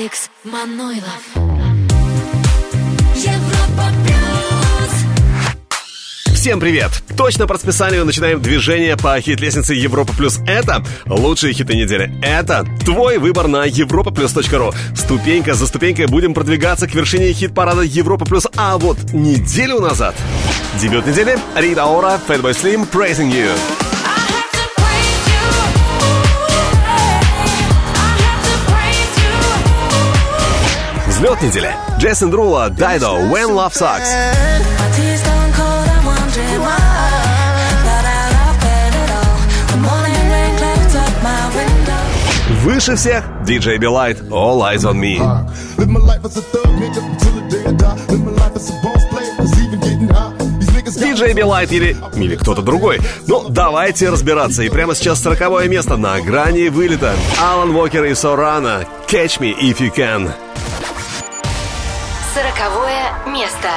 Алекс Манойлов. Всем привет! Точно по расписанию начинаем движение по хит-лестнице Европа Плюс. Это лучшие хиты недели. Это твой выбор на европа ру. Ступенька за ступенькой будем продвигаться к вершине хит-парада Европа Плюс. А вот неделю назад дебют недели Рита Ора, Fatboy Slim, Praising You. Взлет недели. Джейсон Друла, Дайдо, When Love Sucks. Выше всех DJ Белайт All Eyes On Me. DJ Белайт или, или кто-то другой. Ну, давайте разбираться. И прямо сейчас сороковое место на грани вылета. Алан Уокер и Сорана. Catch me if you can. Сороковое место.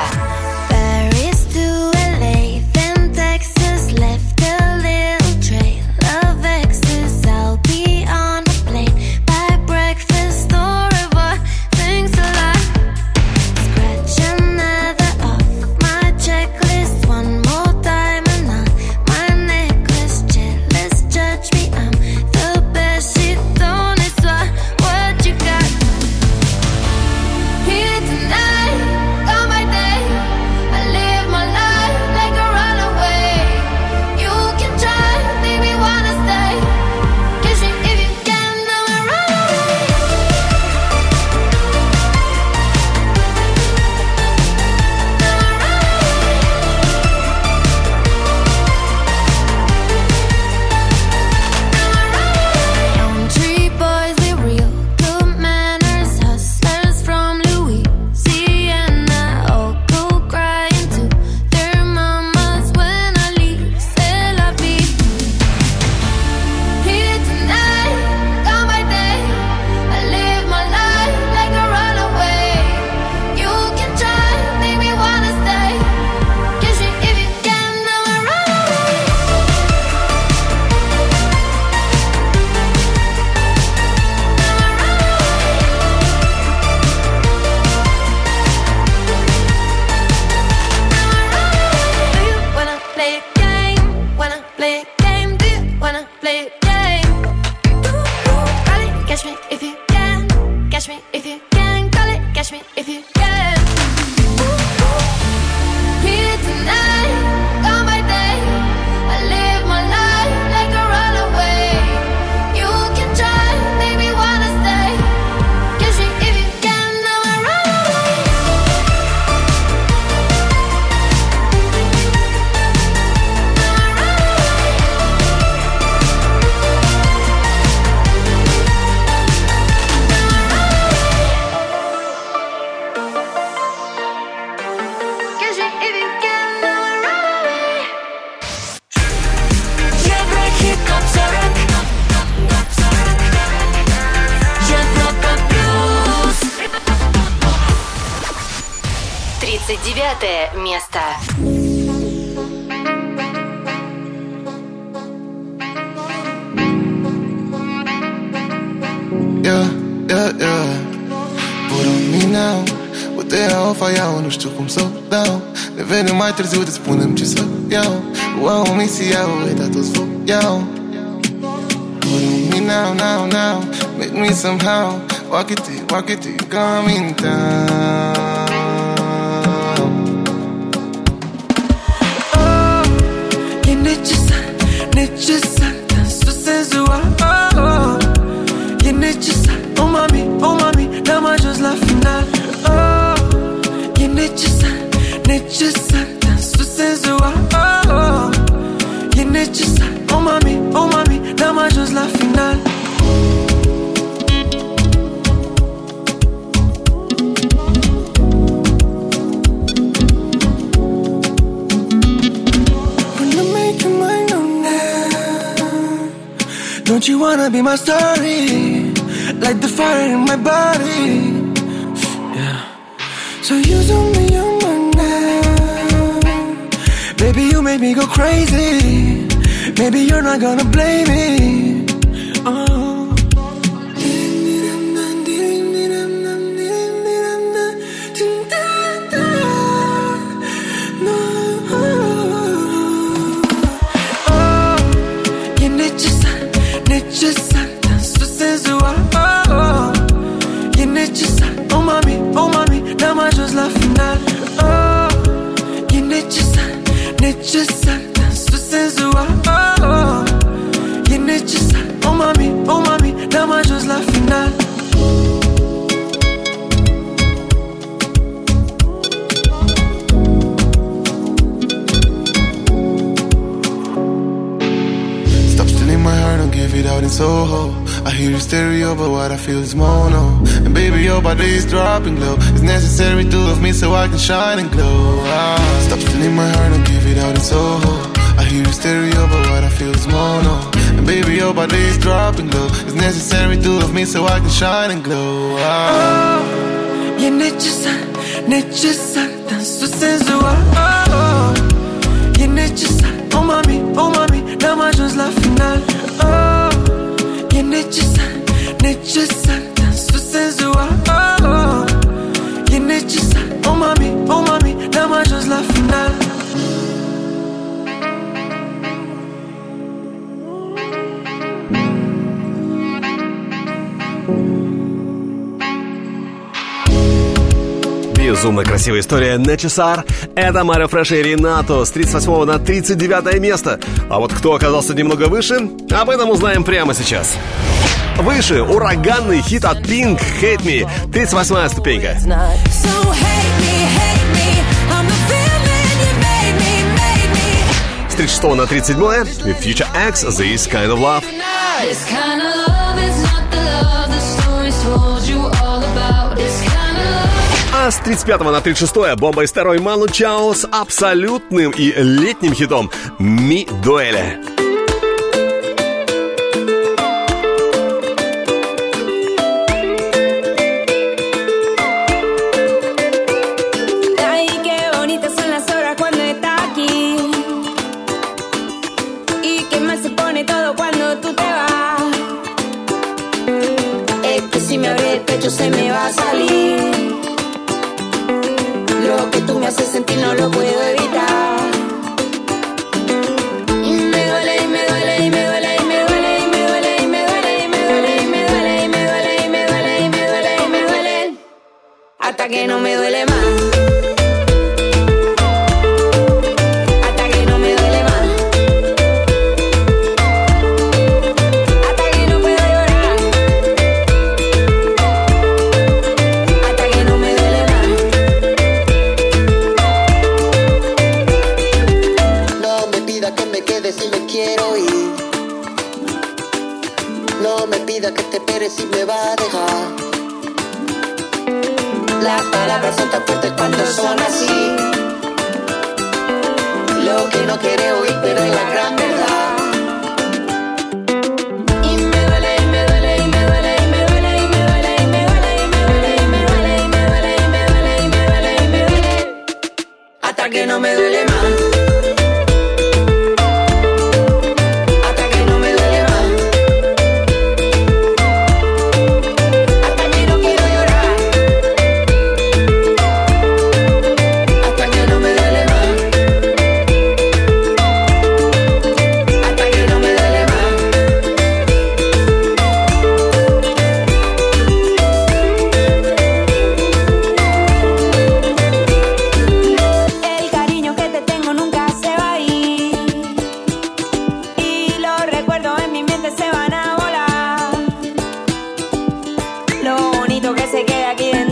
TCO, oh, hit that those fuck, you. Oh. Hold on me now, now, now. Make me somehow. Walk it, walk it, come in town. wanna be my story Light the fire in my body. Yeah. So you don't me human now Baby, you made me go crazy. Maybe you're not gonna blame me. I hear you stereo, but what I feel is mono. And baby, your body is dropping low. It's necessary to love me so I can shine and glow. Ah. Stop stealing my heart, don't give it out in Soho. I hear you stereo, but what I feel is mono. And baby, your body is dropping low. It's necessary to love me so I can shine and glow. Ah. E necesar, necesar tan su sensual. Oh, oh. E necesar, oh mami, oh mami, dá mais just la final. Oh, e necesar, necesar tan su sensual. Oh, oh. Oh mami, oh mami, mais just la final. Безумно красивая история на часар. Это Марио Фреш и Ренато с 38 на 39 место. А вот кто оказался немного выше, об этом узнаем прямо сейчас. Выше ураганный хит от Pink «Hate Me» 38 ступенька. С 36 на 37 Future X «This Kind of Love». This kind of love is not the love the stories told you all about. This kind of love. А с 35 на 36 бомба из второй Ману Чао с абсолютным и летним хитом «Ми Дуэля». que se quede aquí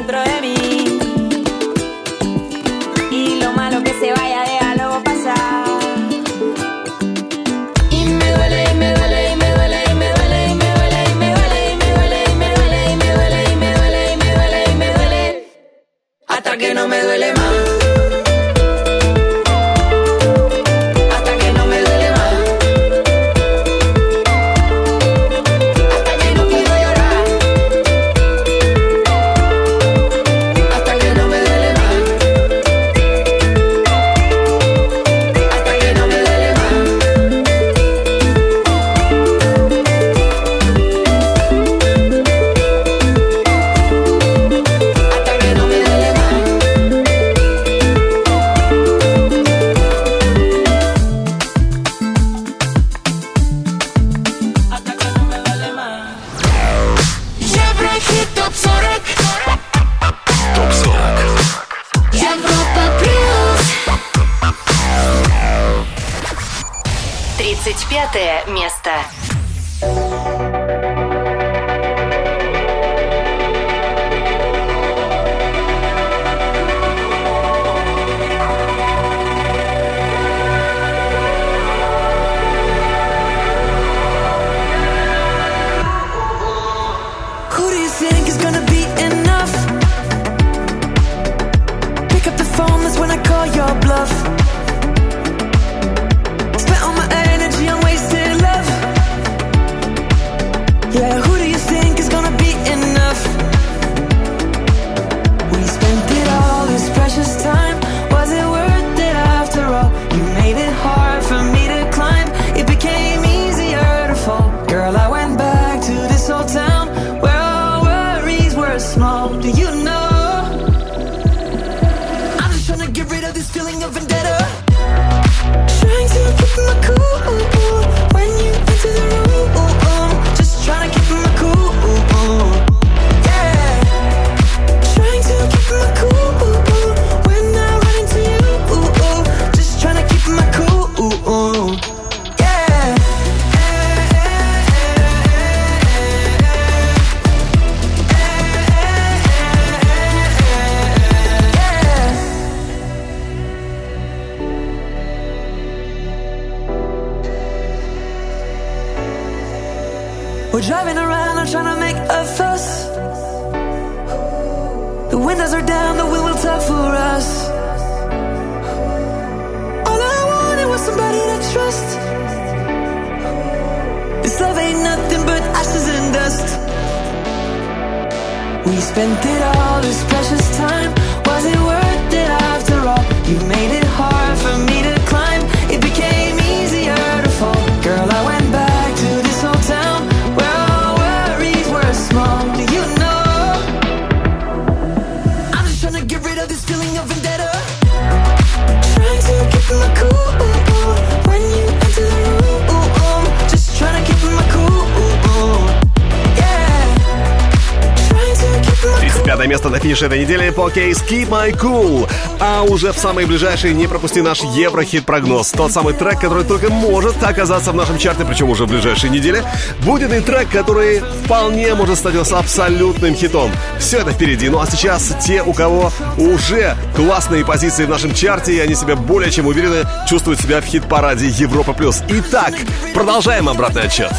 место на финише этой недели по кейс Keep My Cool. А уже в самые ближайшие не пропусти наш Еврохит-прогноз. Тот самый трек, который только может оказаться в нашем чарте, причем уже в ближайшие недели, будет и трек, который вполне может стать у нас абсолютным хитом. Все это впереди. Ну а сейчас те, у кого уже классные позиции в нашем чарте, и они себя более чем уверенно чувствуют себя в хит-параде Европа+. плюс. Итак, продолжаем обратный отчет.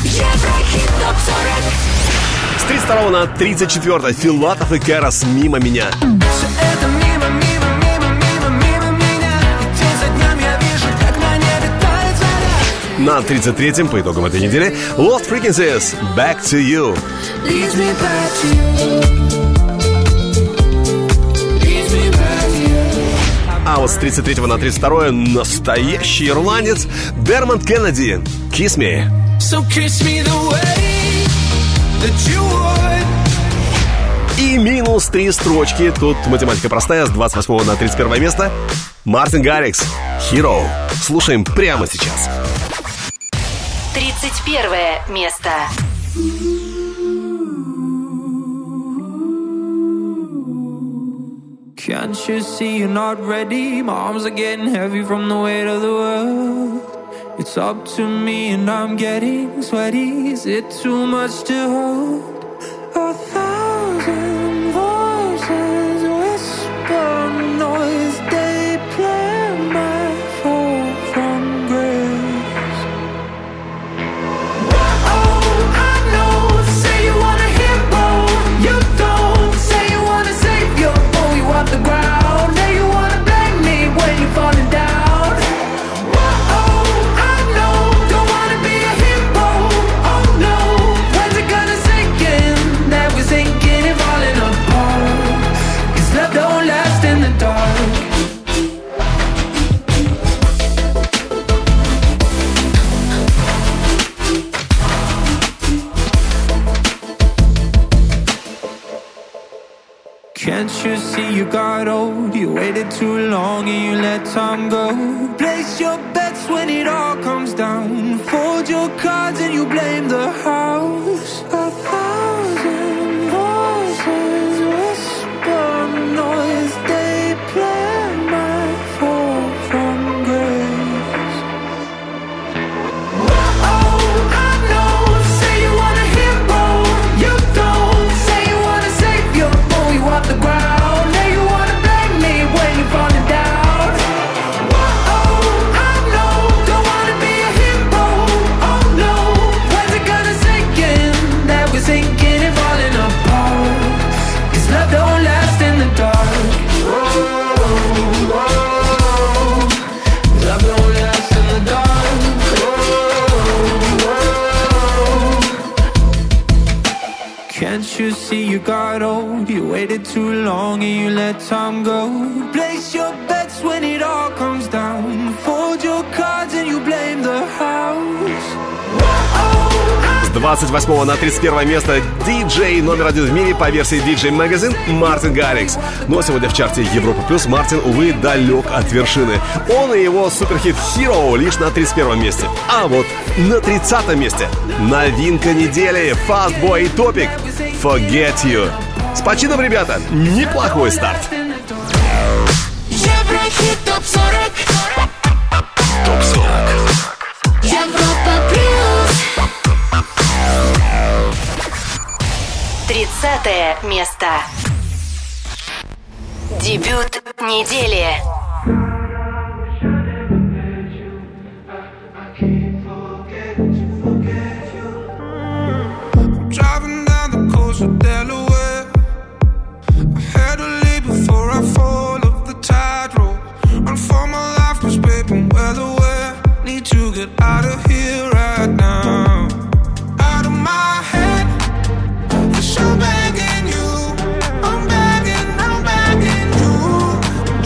Еврохит топ 40. С 32 на 34 Филатов и Кэрос «Мимо меня». Всё это мимо, мимо, мимо, мимо, мимо меня И день за днем я вижу, как на небе тает заря На 33-м по итогам этой недели Lost Frequencies «Back to You». Leads me back to А вот с 33 на 32 настоящий ирландец Дермонд Кеннеди «Kiss Me». So kiss me the way И минус три строчки. Тут математика простая. С 28 на 31 место Мартин Гаррикс «Hero». Слушаем прямо сейчас. 31 место. Can't you see you're not ready? My arms are getting heavy from the weight of the world. It's up to me and I'm getting sweaty. Is it too much to hold? You got old? You waited too long and you let time go. Place your bets when it all comes down. Fold your cards and you blame the house. A thousand voices whisper noise. Waited too long and you let time go. Place your bets when it all comes down. Fold your cards and you blame the house. С 28 на 31 место диджей номер один в мире по версии DJ Magazine Мартин Гаррикс. Но сегодня в чарте Европа Плюс Мартин, увы, далек от вершины. Он и его суперхит Hero лишь на 31 месте. А вот на 30 месте новинка недели Fastboy Topic Forget You. С почином, ребята, неплохой старт. Еврохит ТОП-40 Топ-40. Европа Плюс. 30 место. Дебют недели To get out of here right now. Out of my head. I'm begging you. I'm begging, I'm begging you.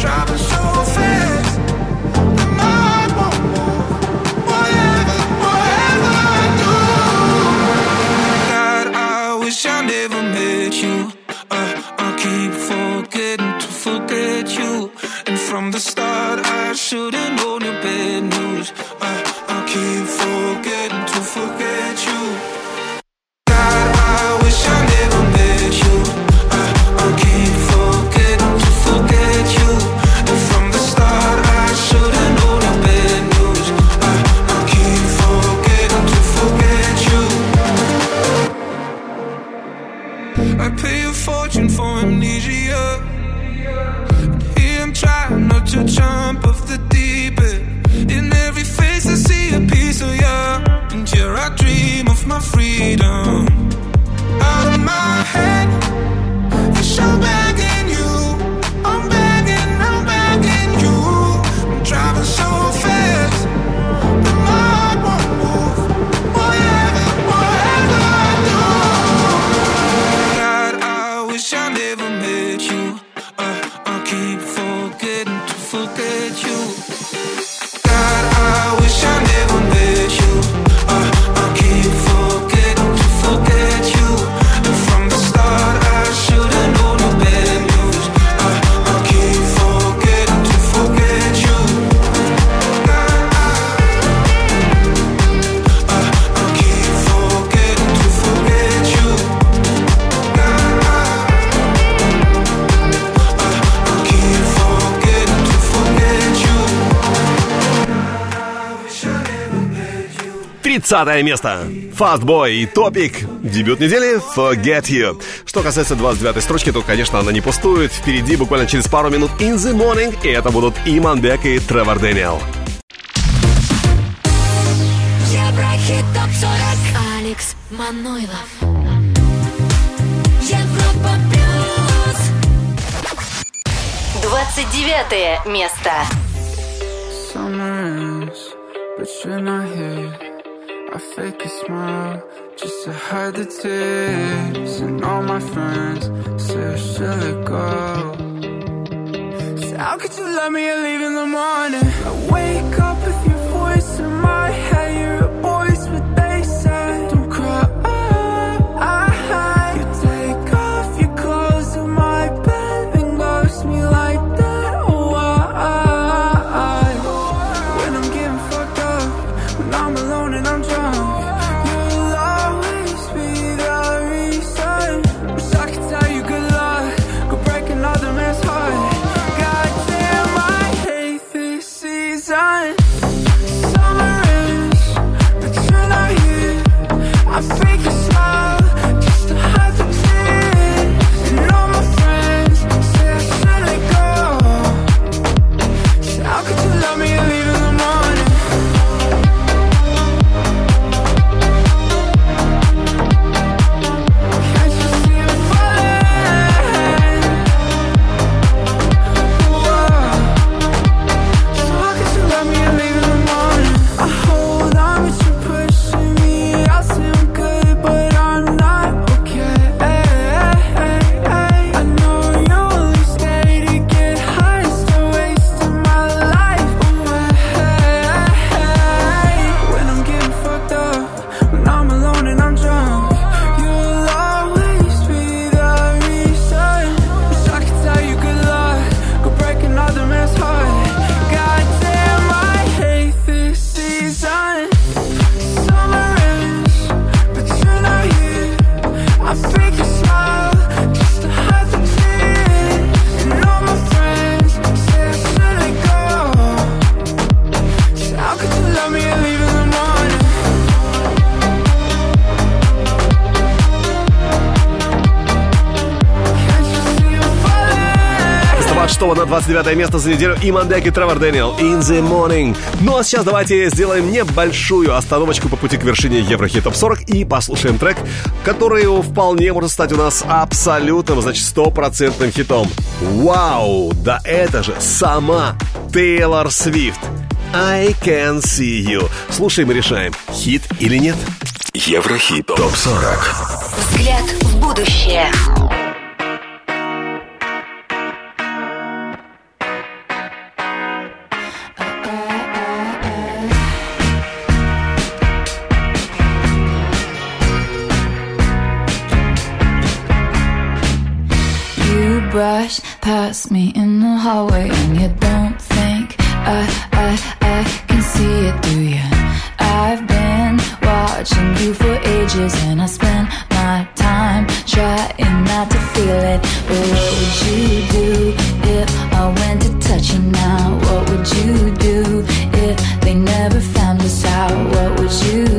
Driving so fast. that my heart won't. Whatever, whatever I do. God, I wish I never met you. Uh, I keep forgetting to forget you. And from the start, I should've freedom. Out of my head, I'm begging you. I'm begging, I'm begging you. I'm driving so fast. my heart won't move. Whatever, whatever. God, I wish I never 30 место. Fastboy и Топик. Дебют недели Forget You. Что касается 29 строчки, то, конечно, она не пустует. Впереди буквально через пару минут In the Morning. И это будут Иман Бек и Тревор Дэниел. Еврохит ТОП-40 Алекс Манойлов. Европа Плюс 29 место Summer ends, but you're not here. I fake a smile just to hide the tears. And all my friends say I should let go. So how could you love me and leave in the morning? I wake up with your voice in my head. 26 на 29 место за неделю Имандек и Тревор Дэниел In the Morning. Ну а сейчас давайте сделаем небольшую остановочку по пути к вершине Еврохит Топ 40 и послушаем трек, который вполне может стать у нас абсолютным, значит, стопроцентным хитом. Вау! Да это же сама Тейлор Свифт. I can see you. Слушаем и решаем, хит или нет. Еврохит ТОП-40 Взгляд в будущее. Past me in the hallway and you don't think I, I, I can see it, do you? I've been watching you for ages and I spend my time trying not to feel it. But what would you do if I went to touch you now? What would you do if they never found us out? What would you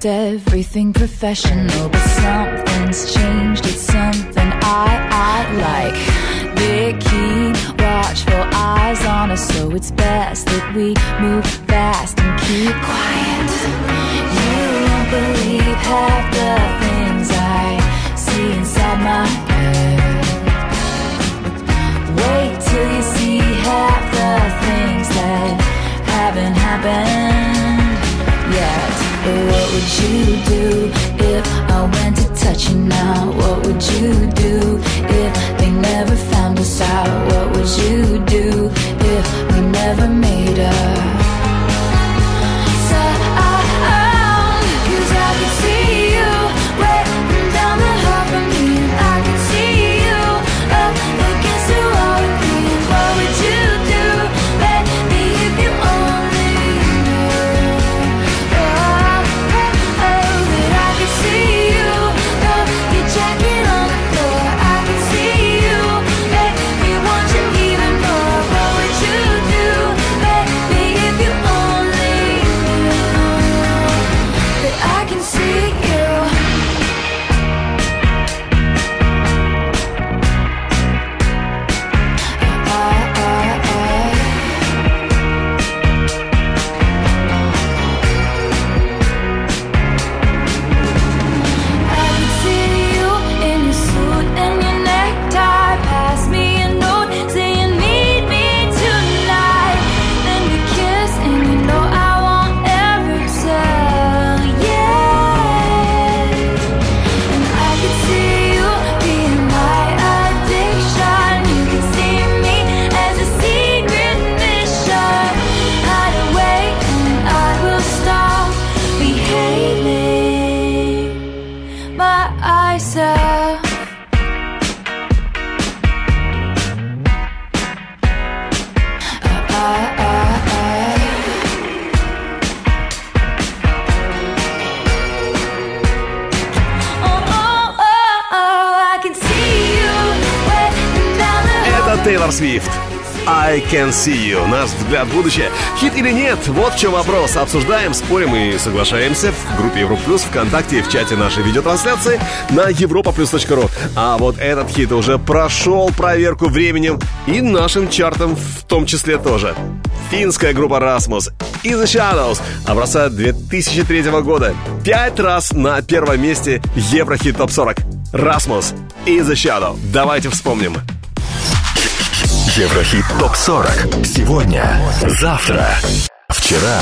kept everything professional, but something's changed. It's something I I like. They keep watchful eyes on us, so it's best that we move fast and keep quiet. You won't believe half the things I see inside my head. Wait till you see half the things that haven't happened yet. But what would you do if I went to touch you now? What would you do if they never found us out? What would you do if we never made up? Будущее. Хит или нет? Вот в чем вопрос. Обсуждаем, спорим и соглашаемся в группе Европа Плюс ВКонтакте и в чате нашей видеотрансляции на europaplus.ru. А вот этот хит уже прошел проверку временем и нашим чартом в том числе тоже. Финская группа Rasmus и The Shadows образца 2003 года. Пять раз на первом месте Еврохит Топ 40. Rasmus и The Shadow. Давайте вспомним. Еврохит ТОП-40 Сегодня, завтра, вчера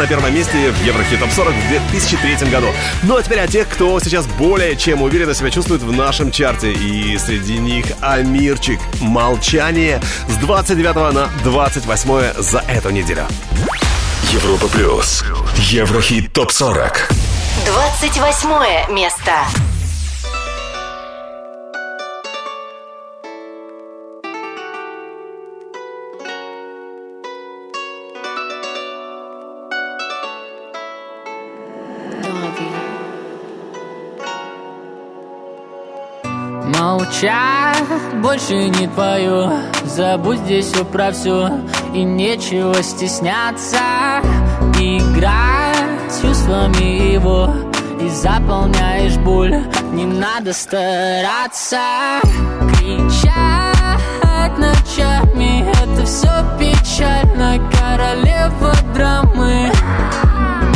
на первом месте в Еврохит Топ 40 в 2003 году. Ну а теперь о тех, кто сейчас более чем уверенно себя чувствует в нашем чарте. И среди них Амирчик. Молчание с 29 на 28 за эту неделю. Европа плюс. Еврохит топ 40. 28 место. Молчать, больше не твою. Забудь здесь про все И нечего стесняться. Играй с чувствами его. И заполняешь боль. Не надо стараться. Кричать ночами Это все печально. Королева драмы.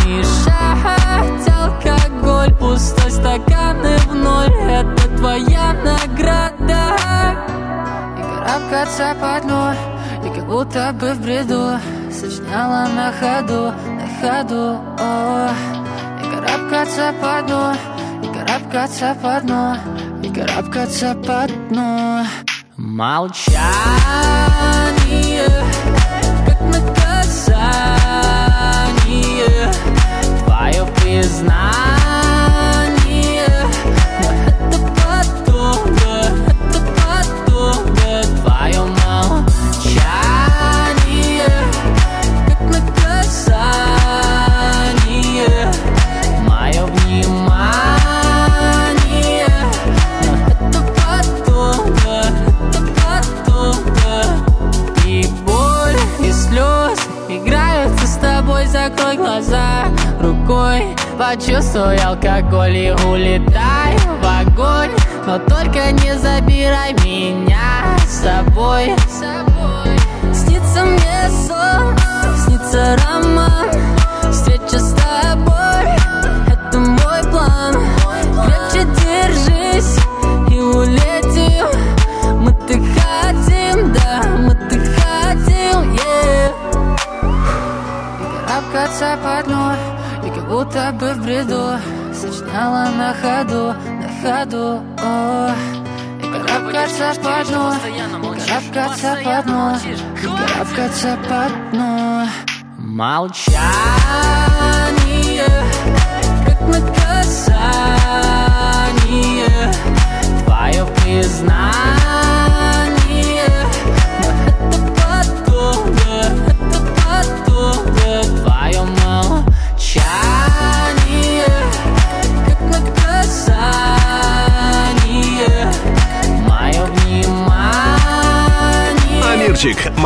Мешать алкоголь Пустой стакан и в ноль Это твоя И карабкаться по дну И как будто бы в бреду. Сочиняла на ходу, на ходу о. И карабкаться по дну И карабкаться по дну И карабкаться по дну Молчание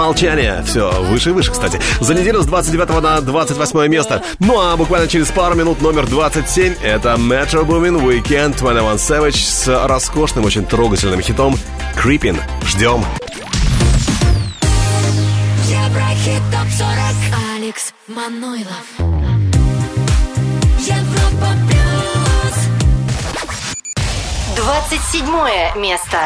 Молчание. Все, выше и выше, кстати. За неделю с 29 на 28 место. Ну а буквально через пару минут номер 27 это Metro Boomin Weekend 21 Savage с роскошным, очень трогательным хитом Creeping. Ждем. Еврохит топ 40 Алекс Манойлов Европа плюс 27 место.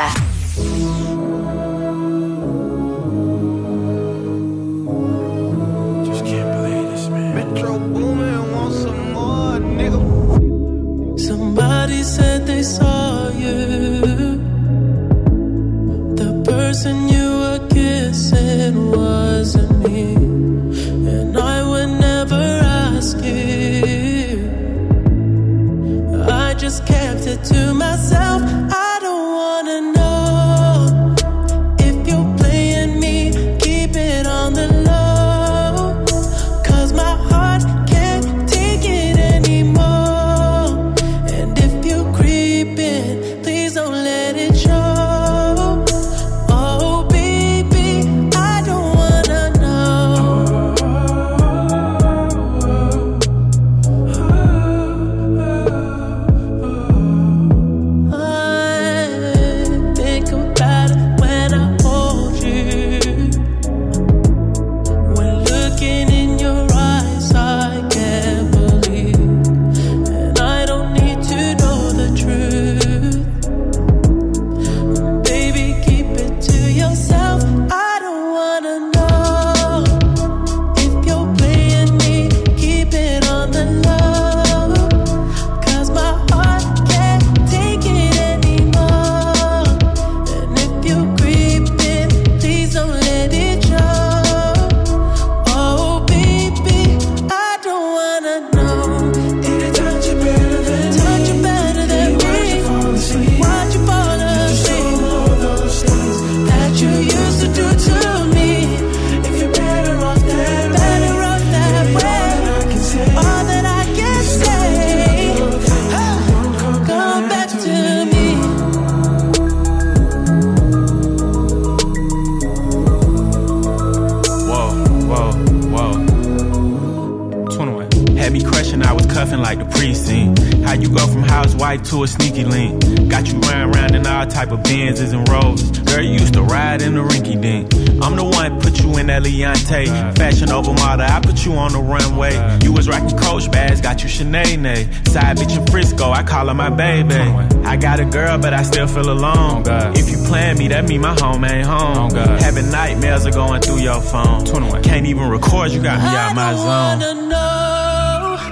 still feel alone. Oh if you plan me, that mean my home ain't home. Oh Having nightmares are going through your phone. 21. Can't even record, you got me out my zone.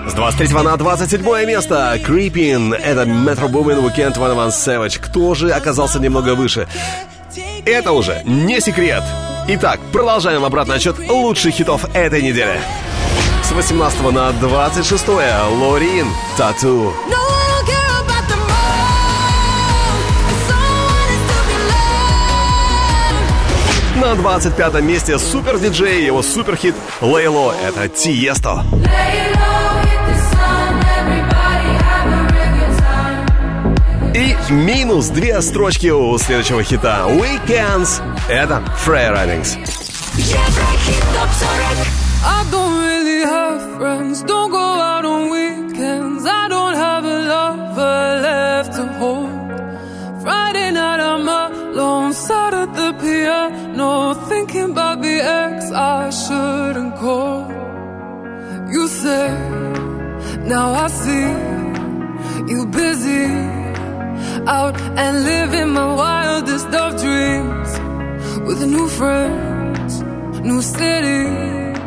С 23 на 27 место Creeping Это Metro Boomin Weekend 101 Savage Кто же оказался немного выше? Это уже не секрет Итак, продолжаем обратный отчет лучших хитов этой недели С 18 на 26 Лорин Тату no! На 25 месте супер диджей и его суперхит «Лейло» — это Тиесто. И минус две строчки у следующего хита «Weekends» — это «Free Runnings». Еврохит топ Now I see you busy out and living my wildest of dreams with new friends, new cities.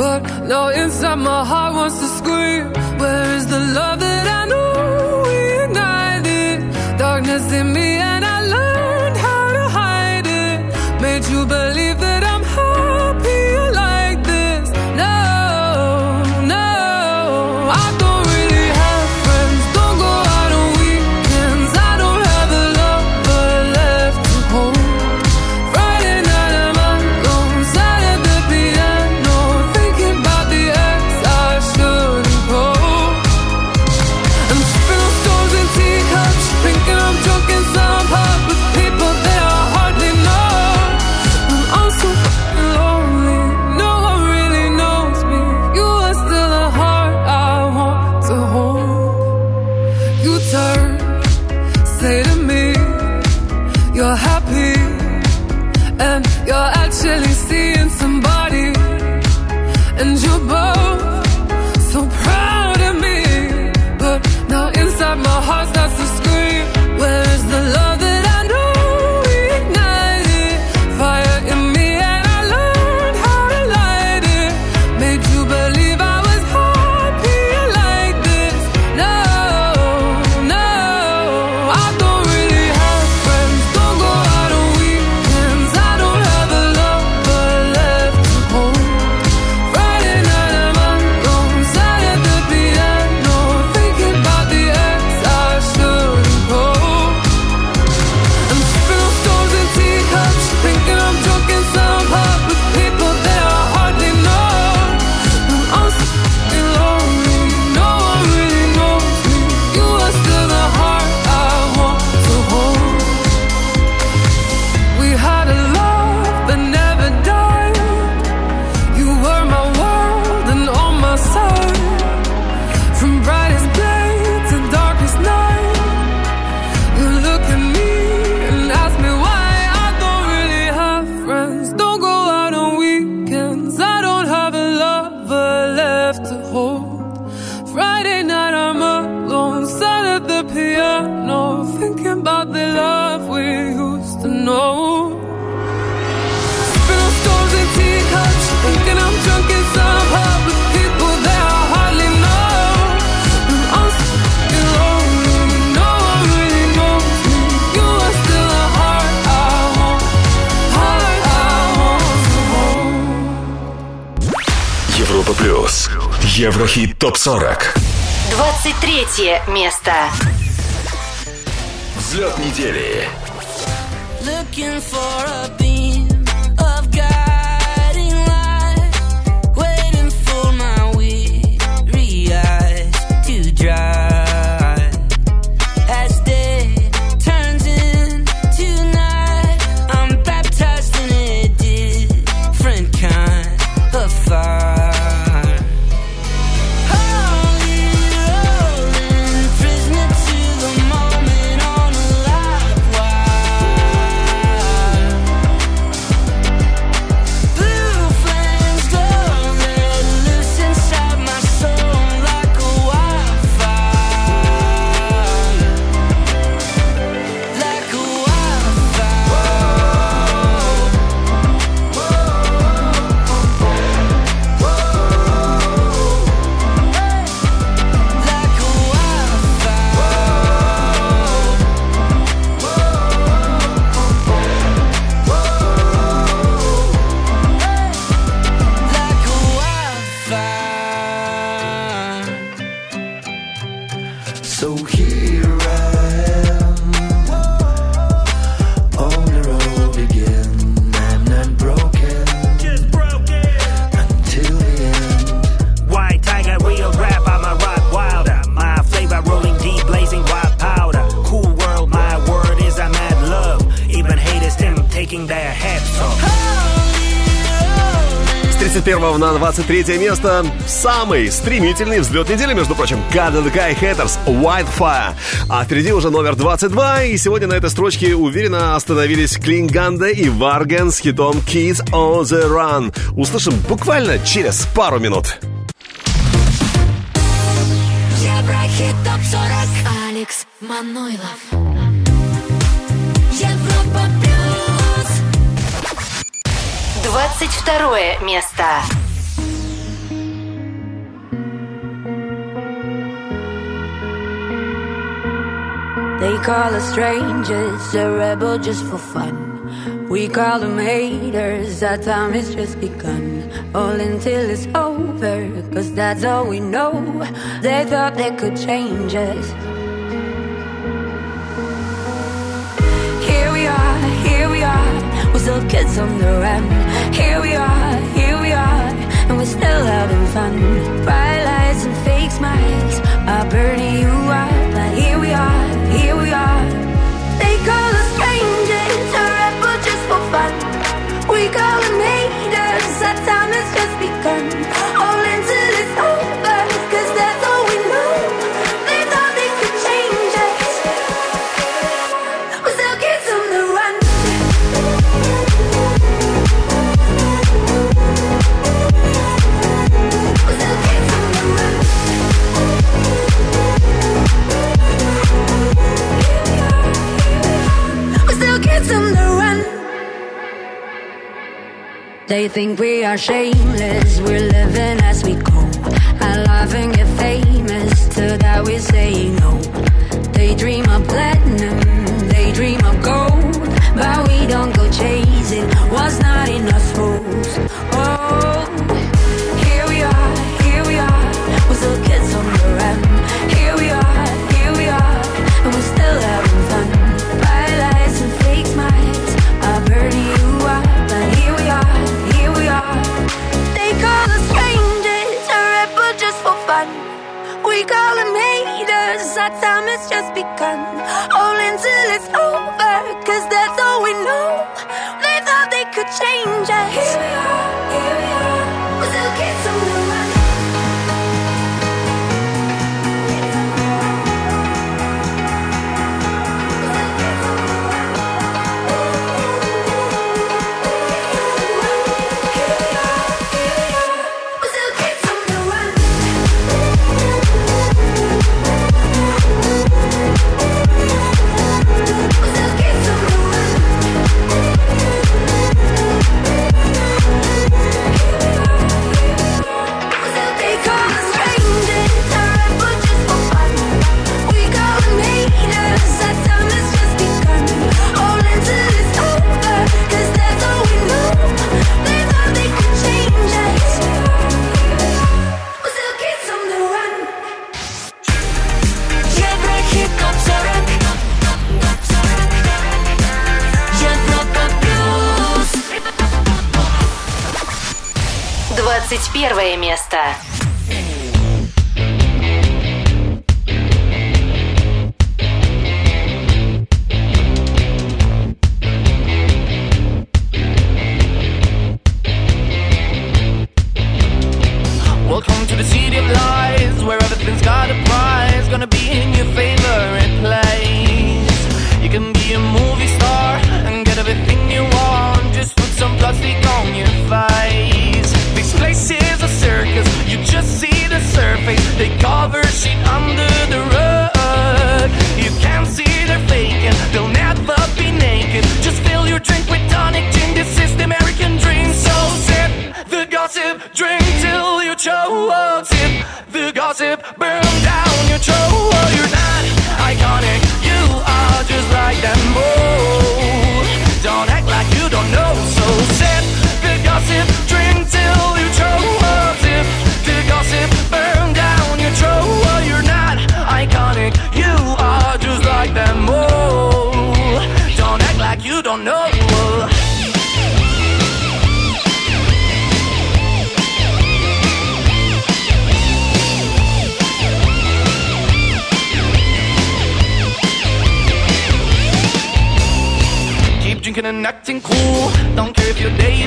But now inside my heart wants to scream. Where is the love that I knew we? Darkness in me. ТОП-40 23 место. Взлет недели. Looking for a 23 место. Самый стремительный взлет недели, между прочим, КДДК и Hatters Wildfire. А впереди уже номер 22, и сегодня на этой строчке уверенно остановились Klingande и Vargen с хитом Kids on the Run. Услышим буквально через пару минут. Еврохит топ 40 Алекс Манойлов двадцать второе место. call us strangers, a rebel just for fun. We call them haters, our time has just begun. All until it's over, cause that's all we know. They thought they could change us. Here we are, here we are, we're still kids on the run. Here we are, here we are, and we're still having fun. Bright lights and fake smiles are burning you out. we call and made us. Our time has just begun. They think we are shameless. We're living as we go. I love and get famous. To that we say no. They dream of platinum. it's just begun. All until it's over, cause that's all we know. They thought they could change us. Here we are. 21 место. Your day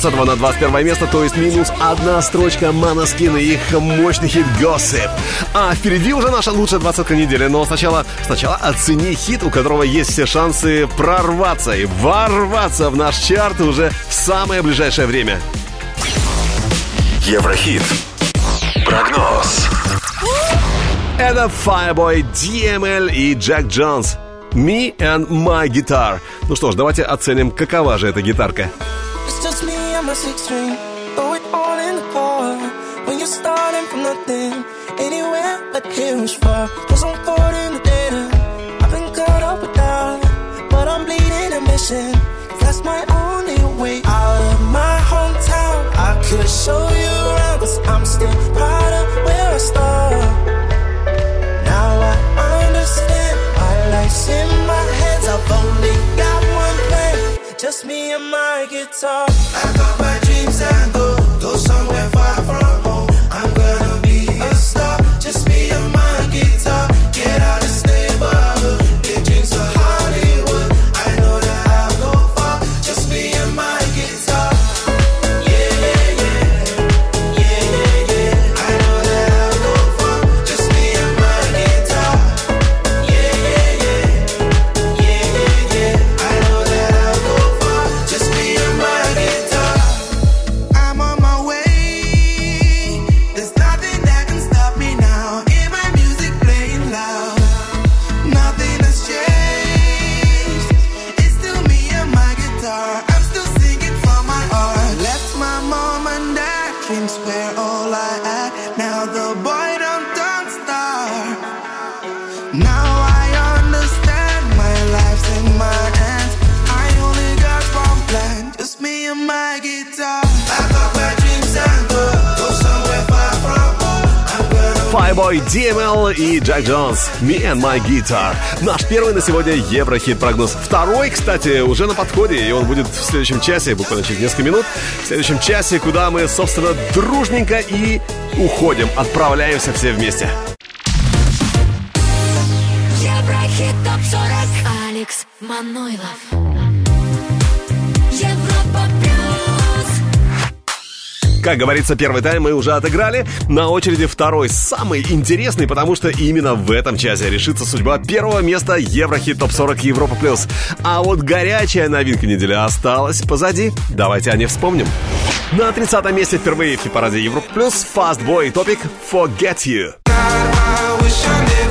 20 на 21 место, то есть минус одна строчка Манаскин и их мощный хит Gossip. А впереди уже наша лучшая двадцатка недели, но сначала, сначала оцени хит, у которого есть все шансы прорваться и ворваться в наш чарт уже в самое ближайшее время. Еврохит. Прогноз. Это Fireboy, DML и Джек Джонс. Me and my guitar. Ну что ж, давайте оценим, какова же эта гитарка. And my six string. Throw it all in the car. When you're starting from nothing, anywhere but here is far. Cause I'm caught in the data. I've been caught up with that. But I'm bleeding ambition. That's my only way out of my hometown. I could show you around, cause I'm still proud of where I start. Now I understand my life's in my hands. I've only me and my guitar. Fireboy, DML и Джек Джонс. Me and my guitar. Наш первый на сегодня Еврохит прогноз. Второй, кстати, уже на подходе, и он будет в следующем часе, буквально через несколько минут. В следующем часе, куда мы, собственно, дружненько и уходим. Отправляемся все вместе. Еврохит ТОП-40 Алекс Манойлов Европа плюс Как говорится, первый тайм мы уже отыграли. На очереди второй, самый интересный, потому что именно в этом часе решится судьба первого места Еврохит ТОП-40 Европа+. плюс. А вот горячая новинка недели осталась позади. Давайте о ней вспомним. На 30 месте впервые в хит-параде Европа+, плюс Fast Boy Topic Forget You. Never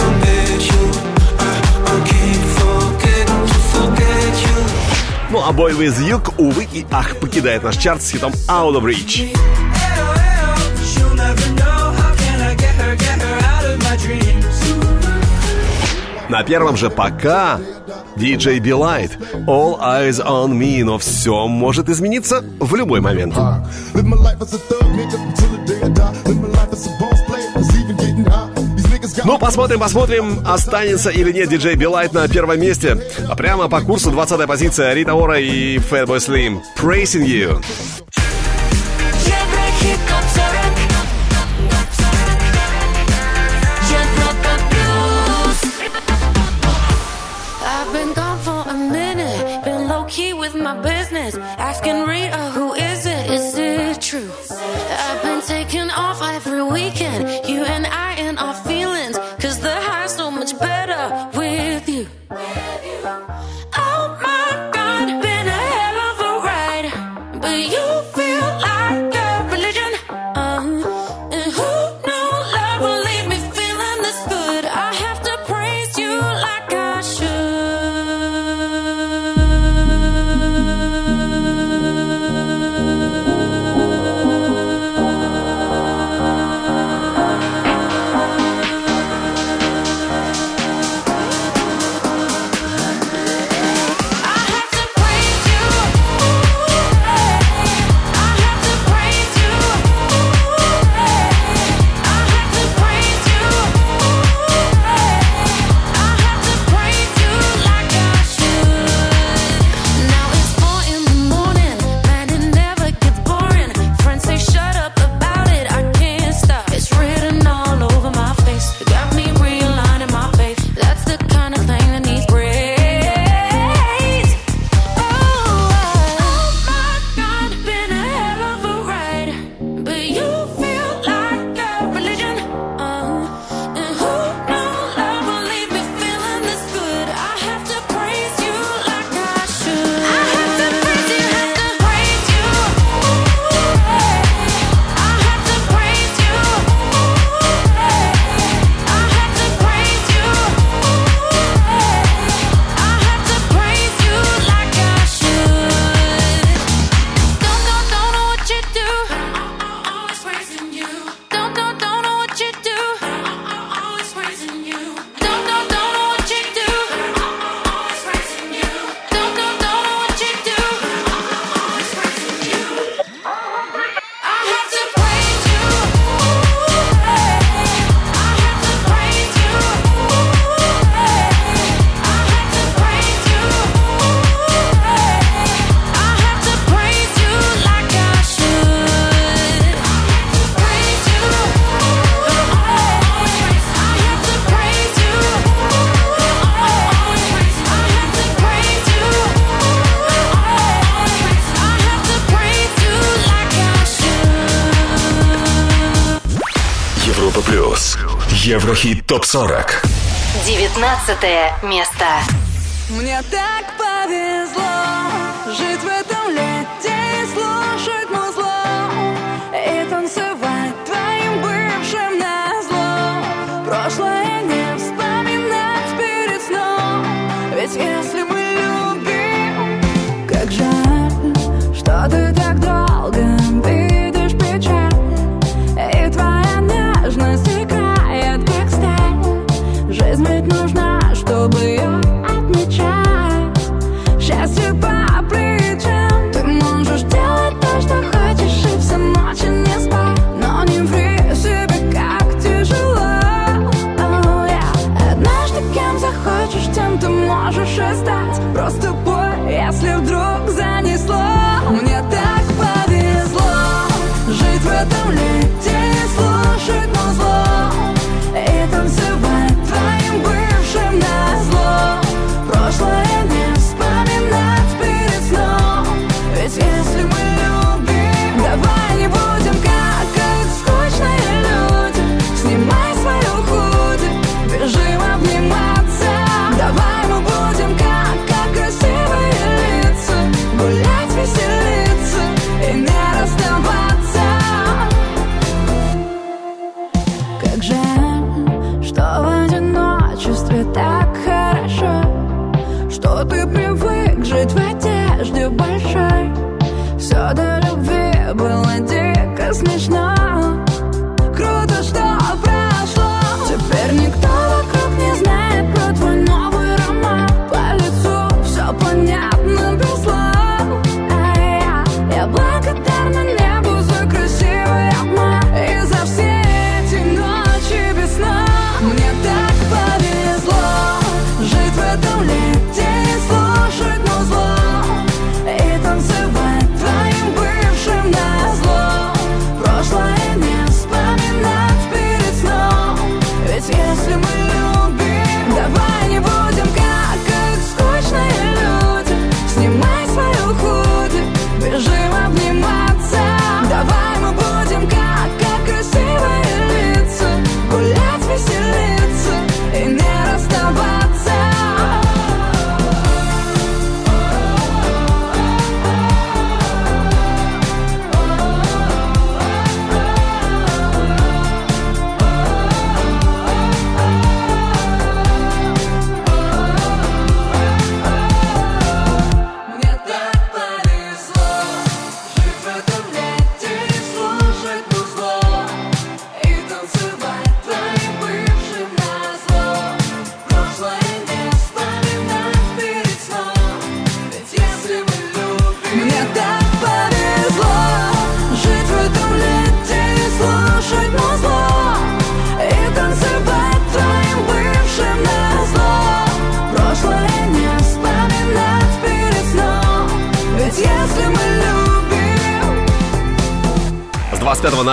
Ну а Boy With You, увы и ах, покидает наш чарт с хитом Out of Reach. На первом же пока DJ Light, All Eyes on Me, но все может измениться в любой момент. Live my life as a thug, Ну, посмотрим, посмотрим, останется или нет диджей Билайт на первом месте. А прямо по курсу 20 позиция Рита Ора и Fatboy Slim. Praising You. ТОП-40. 19 место. Мне так повезло жить в try. es nicht nach.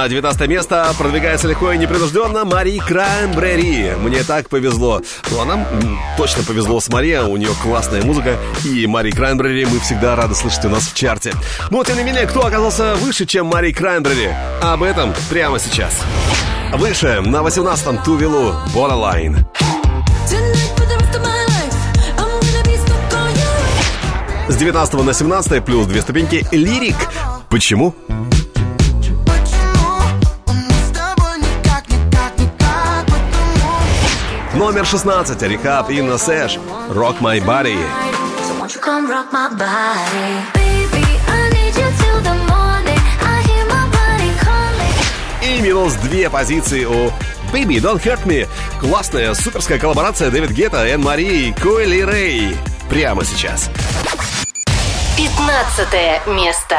На 19 место продвигается легко и непринужденно Мари Краймбрери. Мне так повезло. Ну, а нам м, точно повезло с Марией. У нее классная музыка. И Мари Краймбрери мы всегда рады слышать у нас в чарте. Но, тем не менее, кто оказался выше, чем Мари Краймбрери? Об этом прямо сейчас. Выше, на 18-м Тувелу Borderline. С 19 на 17 плюс две ступеньки Лирик. Почему? Номер 16. Рехаб Инна Сэш. Rock My Body. So won't you come rock my body Baby, I need you till the morning I hear my body calling И минус две позиции у Baby Don't Hurt Me. Классная, суперская коллаборация Дэвид Гетта, Энн Мари и Койли Рэй. Прямо сейчас. 15 место.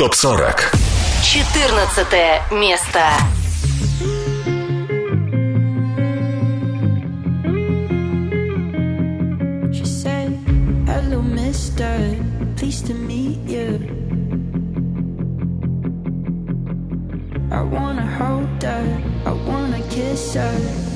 ТОП-40 14 место Pleased to meet you. I wanna hold her, I wanna kiss her.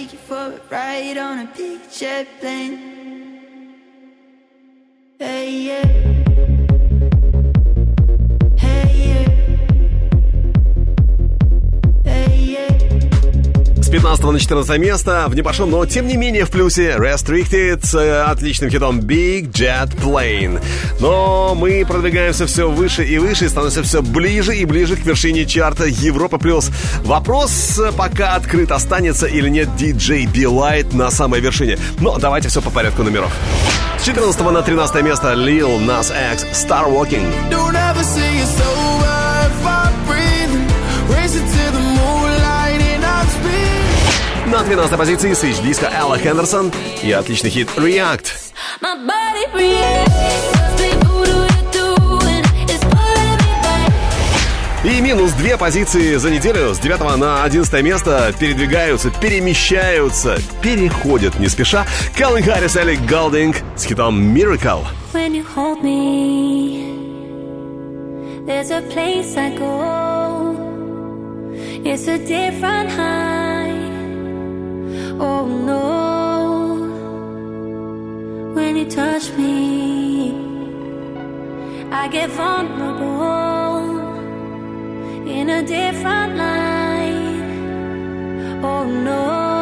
Take you for a ride on a big jet plane. Hey, yeah. Yeah. С 15 на 14 место в небольшом, но тем не менее в плюсе Restricted с э, отличным хитом Big Jet Plane. Но мы продвигаемся все выше и выше и становимся все ближе и ближе к вершине чарта Европа плюс. Вопрос э, пока открыт, останется или нет DJ Be Light на самой вершине. Но давайте все по порядку номеров. С 14 на 13 место Lil Nas X Star Walking. Don't ever over На 12 позиции Switch диска Элла Хендерсон и отличный хит React. И минус две позиции за неделю с 9 на 11 место передвигаются, перемещаются, переходят не спеша. Калвин Харрис, Элли Голдинг с хитом Miracle. When you hold me, there's a place I go. It's a different high. Oh no. When you touch me, I get vulnerable in a different light. Oh no.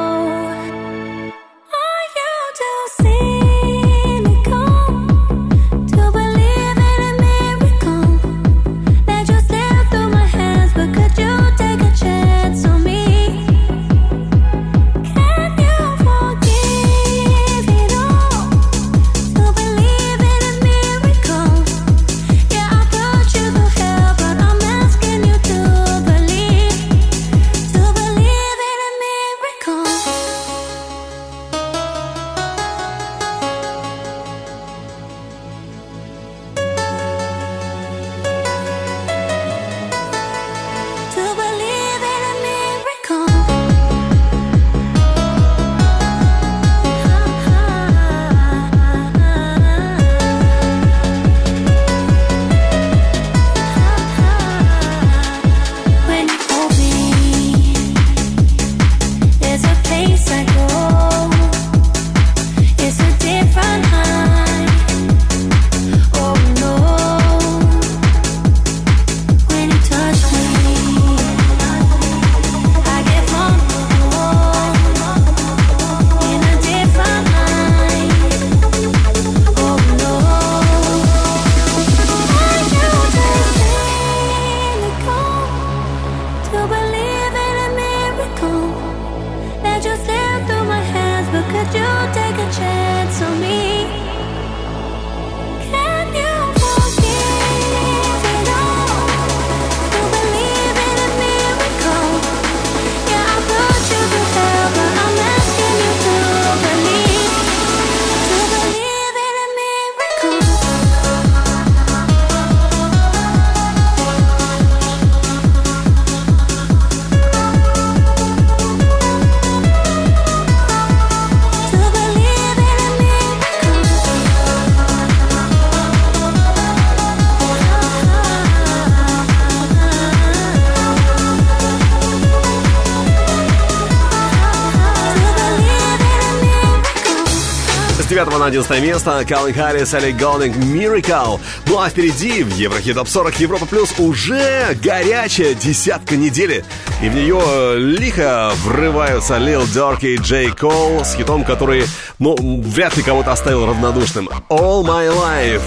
На 11 место Калвин Харрис, Элли Голдинг, Miracle. Ну а впереди в Еврохит Топ 40 Европа Плюс уже горячая десятка недели. И в нее э, лихо врываются Лил Дорк и Джей Кол с хитом, который, ну, вряд ли кого-то оставил равнодушным. All My Life.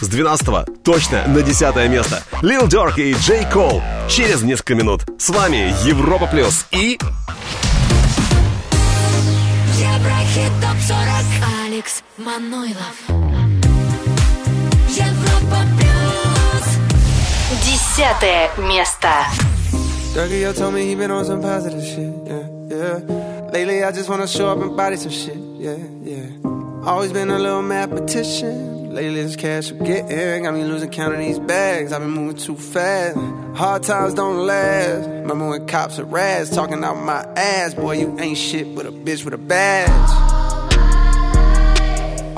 С 12 точно на 10 место. Лил Дорк и Джей Кол через несколько минут. С вами Европа Плюс и Еврохит ТОП-40 Алекс Манойлов Европа Плюс Десятое место. Dougie Yo told me he been on some positive shit, yeah, yeah. Lately I just wanna show up and body some shit, yeah, yeah. Always been a little mathematician. Lately this cash I'm getting got me losing count of these bags. I've been moving too fast. Hard times don't last. Remember when cops are rats talking out my ass? Boy, you ain't shit but a bitch with a badge.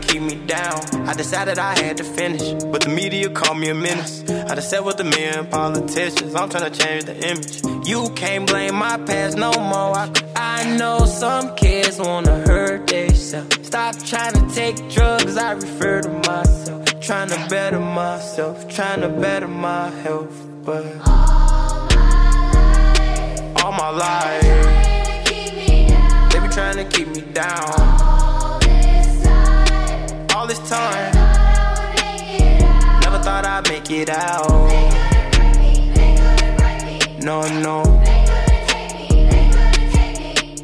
keep me down. I decided I had to finish, but the media called me a menace. I just sat with the million politicians. I'm trying to change the image. You can't blame my past no more. I, I know some kids wanna hurt themselves. Stop trying to take drugs. I refer to myself. Trying to better myself. Trying to better my health, but all my life they be trying to keep me down. All this time, never thought I'd make it out. No, no,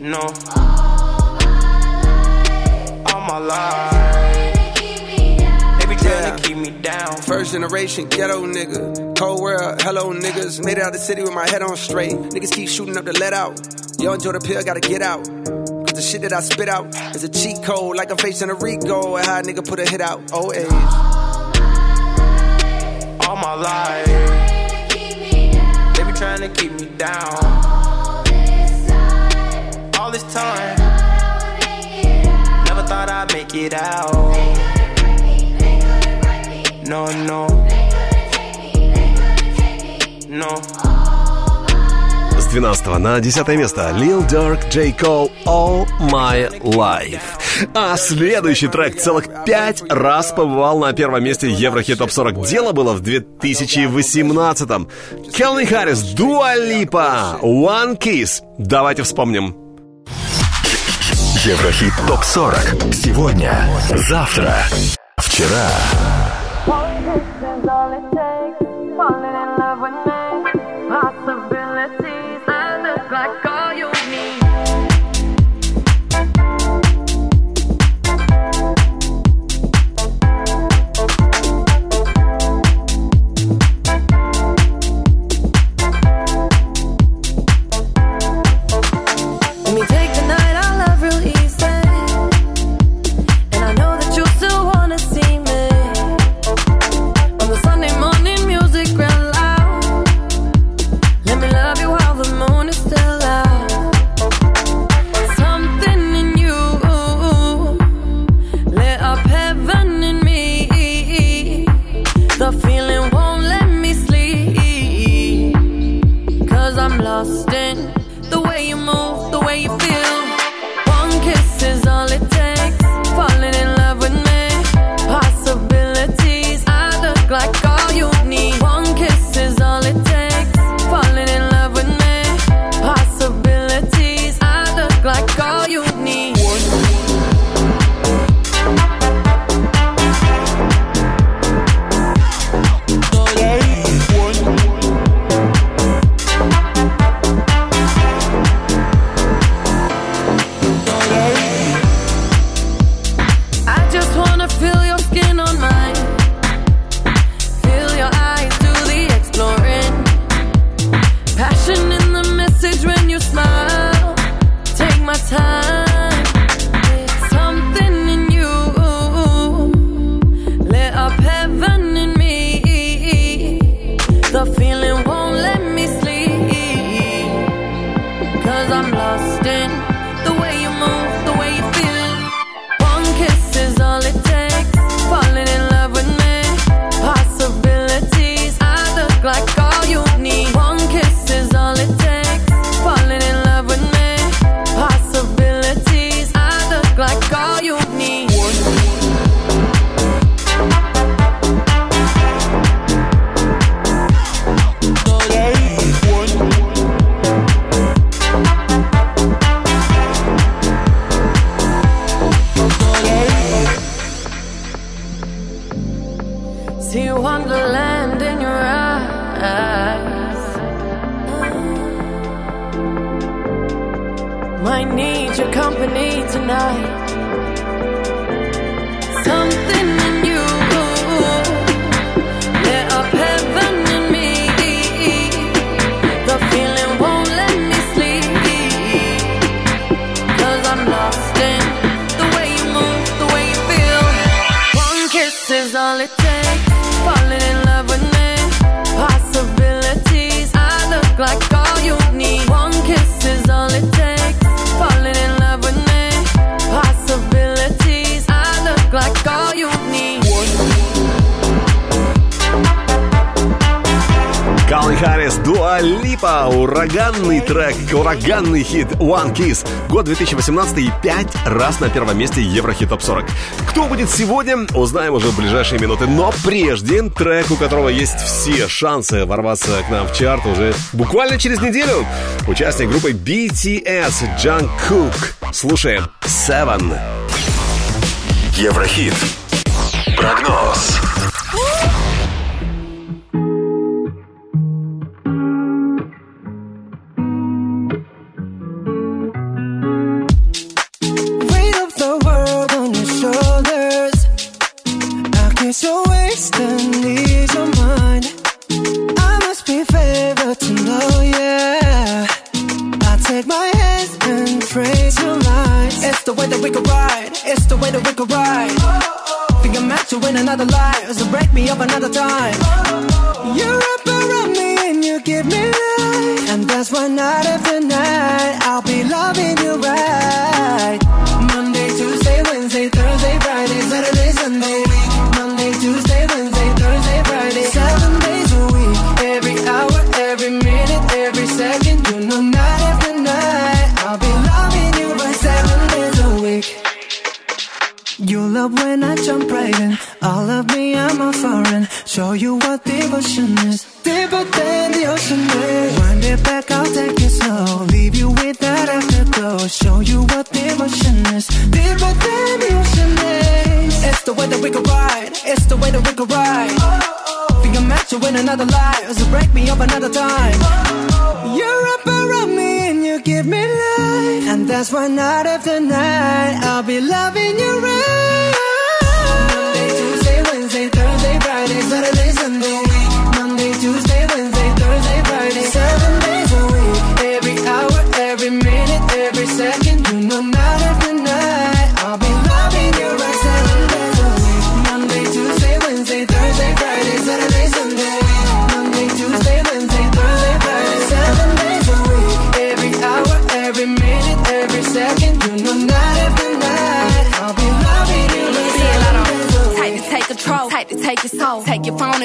no. All my life, they be trying to keep me down. First generation ghetto nigga, cold world, hello niggas. Made it out the city with my head on straight. Niggas keep shooting up the let out. Yo, enjoy the pill, gotta get out. The shit that I spit out is a cheat code, like I'm facing a Rico. And how a nigga put a hit out, Oh, age. All my life, they be trying to keep me down. All this time, never thought I'd make it out. No, no, They couldn't take me, they gonna take Me, no. С 12 на 10 место Lil Durk, J. Cole, All My Life. А следующий трек целых пять раз побывал на первом месте Еврохит Топ 40. Дело было в 2018-м. Келвин Харрис, Дуа Липа, One Kiss. Давайте вспомним. Еврохит ТОП-40. Сегодня, завтра, вчера. One Kiss. Год 2018 и пять раз на первом месте Еврохит Топ 40. Кто будет сегодня, узнаем уже в ближайшие минуты. Но прежде, трек, у которого есть все шансы ворваться к нам в чарт уже буквально через неделю. Участник группы BTS Jungkook. Слушаем Seven. Еврохит. Прогноз.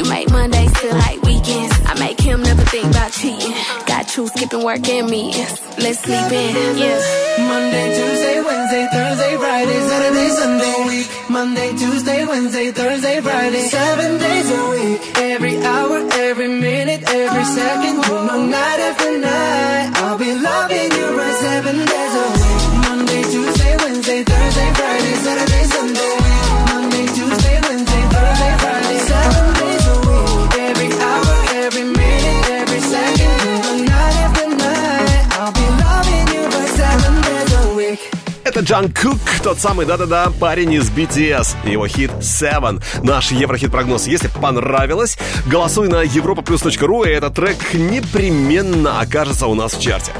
You make Mondays feel like weekends. I make him never think about cheating. Got you skipping work and meetings. Let's sleep in, yeah. Monday, Tuesday, Wednesday, Thursday, Friday, Saturday, Sunday. Week. Monday, Tuesday, Wednesday, Thursday, Friday. Seven days a week. Every hour, every minute, every second. One no night after night. I'll be loving you right seven days a week. Monday, Tuesday, Wednesday, Thursday, Friday, Saturday. Это Чон Гук, тот самый, да-да-да, парень из BTS. Его хит Seven. Наш Еврохит-прогноз. Если понравилось, голосуй на europaplus.ru, и этот трек непременно окажется у нас в чарте.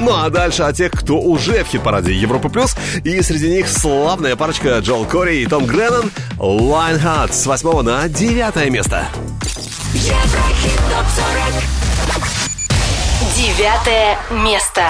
Ну а дальше о тех, кто уже в хит-параде Европы Плюс. И среди них славная парочка Джоэл Кори и Том Греннон Lionheart с 8 на 9 место. Девятое место.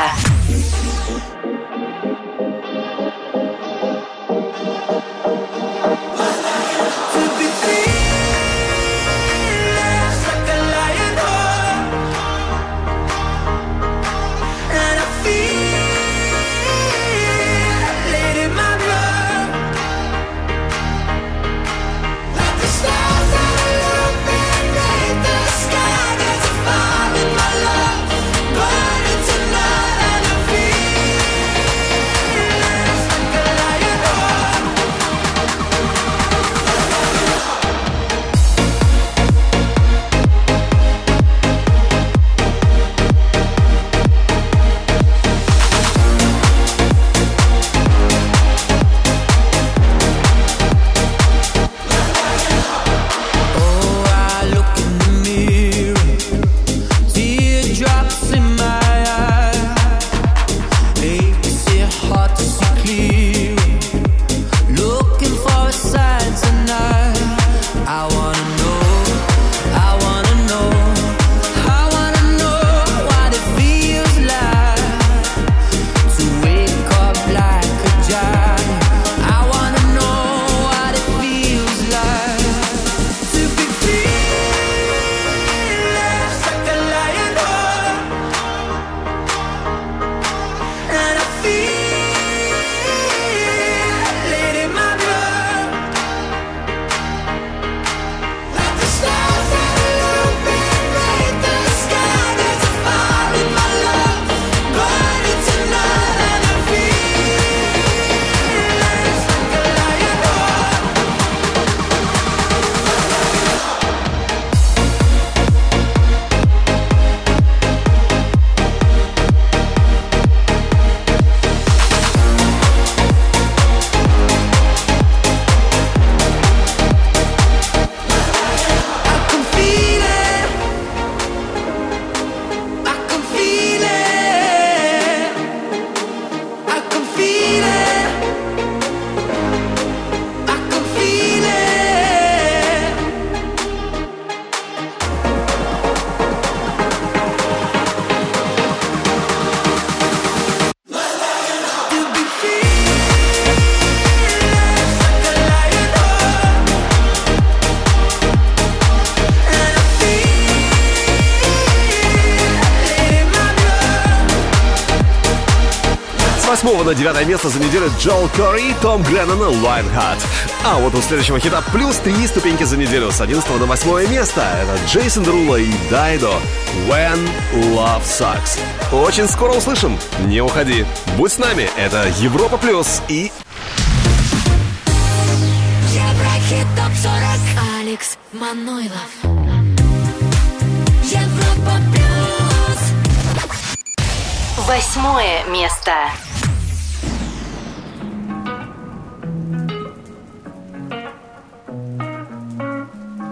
На 9 место за неделю Джол Кори и Том Греннон Lionheart. А вот у следующего хита плюс 3 ступеньки за неделю с 11 на 8 место. Это Джейсон Дерула и Дайдо When Love Sucks. Очень скоро услышим. Не уходи. Будь с нами. Это Европа Плюс и Еврохит ТОП 40. Алекс Манойлов. Европа Плюс. Восьмое место.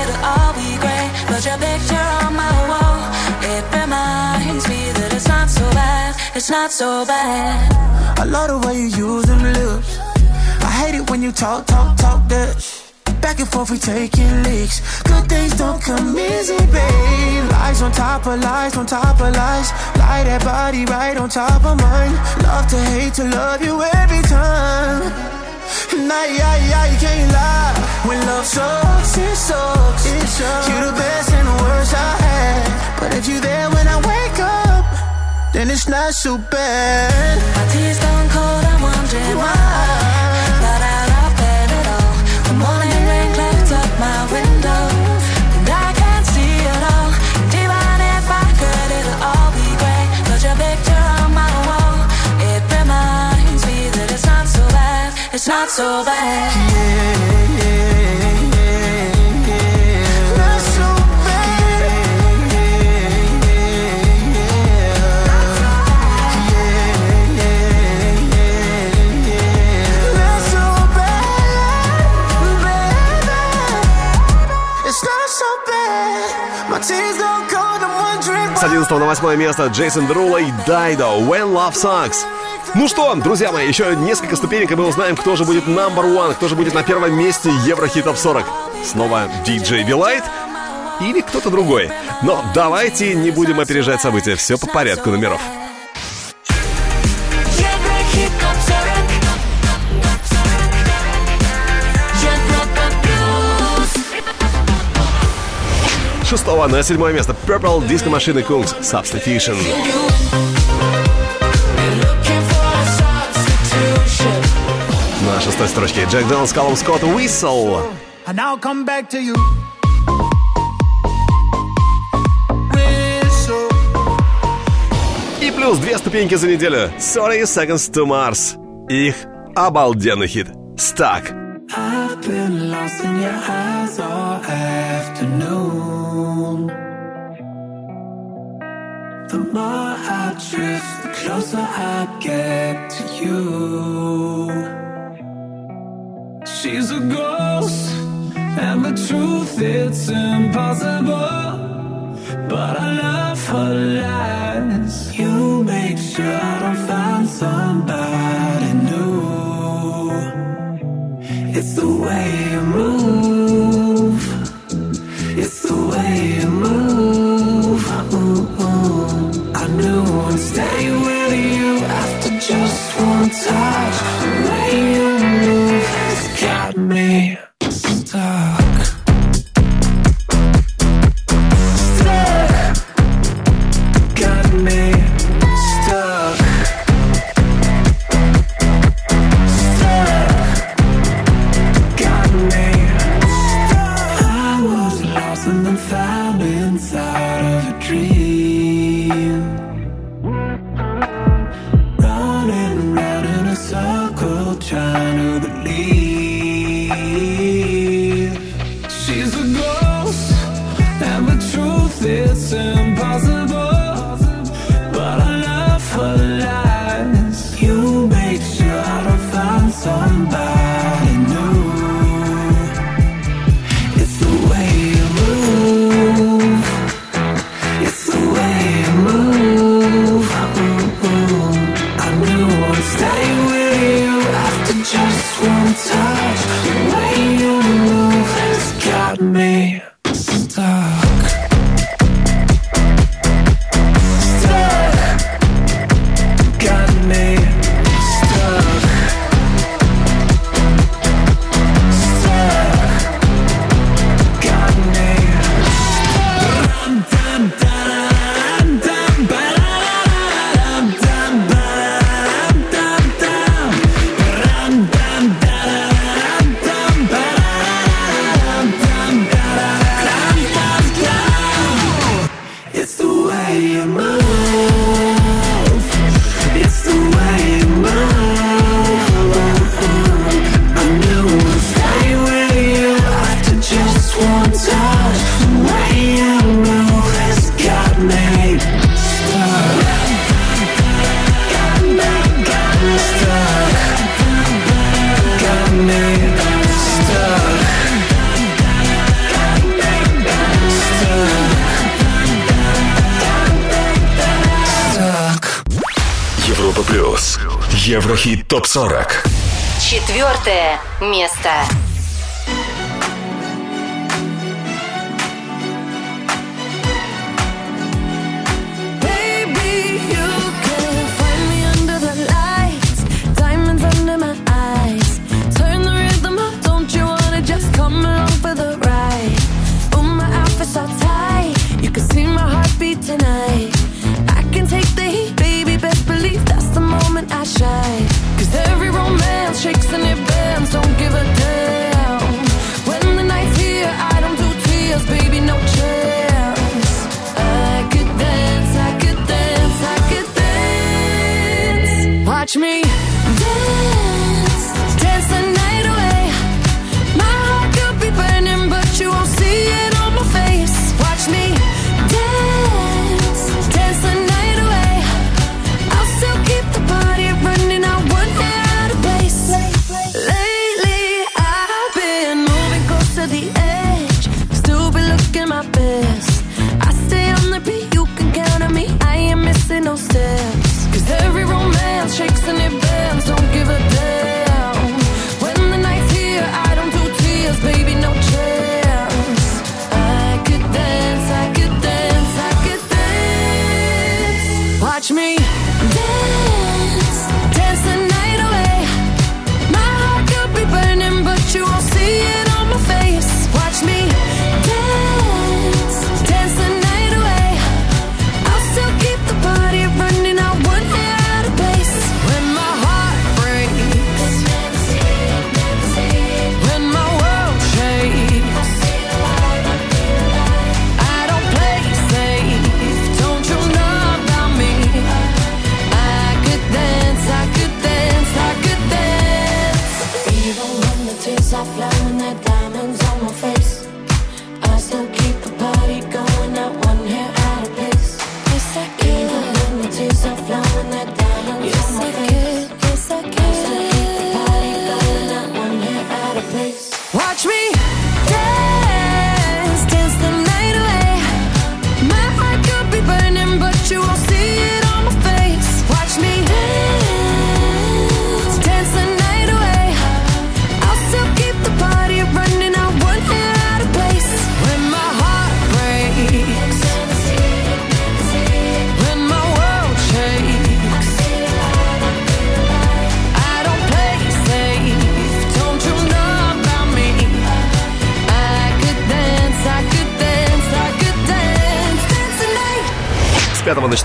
it'll all be grey. But your picture on my wall, it reminds me that it's not so bad, It's not so bad. I love the way you use them lips. I hate it when you talk, talk, talk that. Back and forth, we taking leaks. Good things don't come easy, babe. Lies on top of lies, on top of lies. Lie that body right on top of mine. Love to hate to love you every time. Nah, yeah, yeah, you can't lie. When love sucks, it sucks. It sucks. You're the best and the worst I had. But if you're there when I wake up, then it's not so bad. My tea's gone cold, I'm wondering why. Got It's not so bad. Not so Not so bad, baby. It's not so bad. My tears don't cold, I'm wondering С 11 на 8 место Джейсон Дерула и Дайдо When Love Sucks. Ну что, друзья мои, еще несколько ступенек, и мы узнаем, кто же будет number one, кто же будет на первом месте Еврохит Топ 40. Снова DJ Билайт или кто-то другой. Но давайте не будем опережать события, все по порядку номеров. Еврохит топ 40 Европа плюс Шестого на седьмое место Purple Disco Machine Kungs Substitution. На шестой строчке Джек Донс, Колум Скотт, Whistle. And I'll come back to you. И плюс две ступеньки за неделю 30 Seconds to Mars. Их обалденный хит. Stuck. I've been lost in your eyes all afternoon. The more I drift, the closer I get to you. She's a ghost, and the truth it's impossible. But I love her lies. You make sure I don't find somebody new. It's the way you move. It's the way you move. Ooh, ooh. I knew I'd stay with you after just one touch. 40.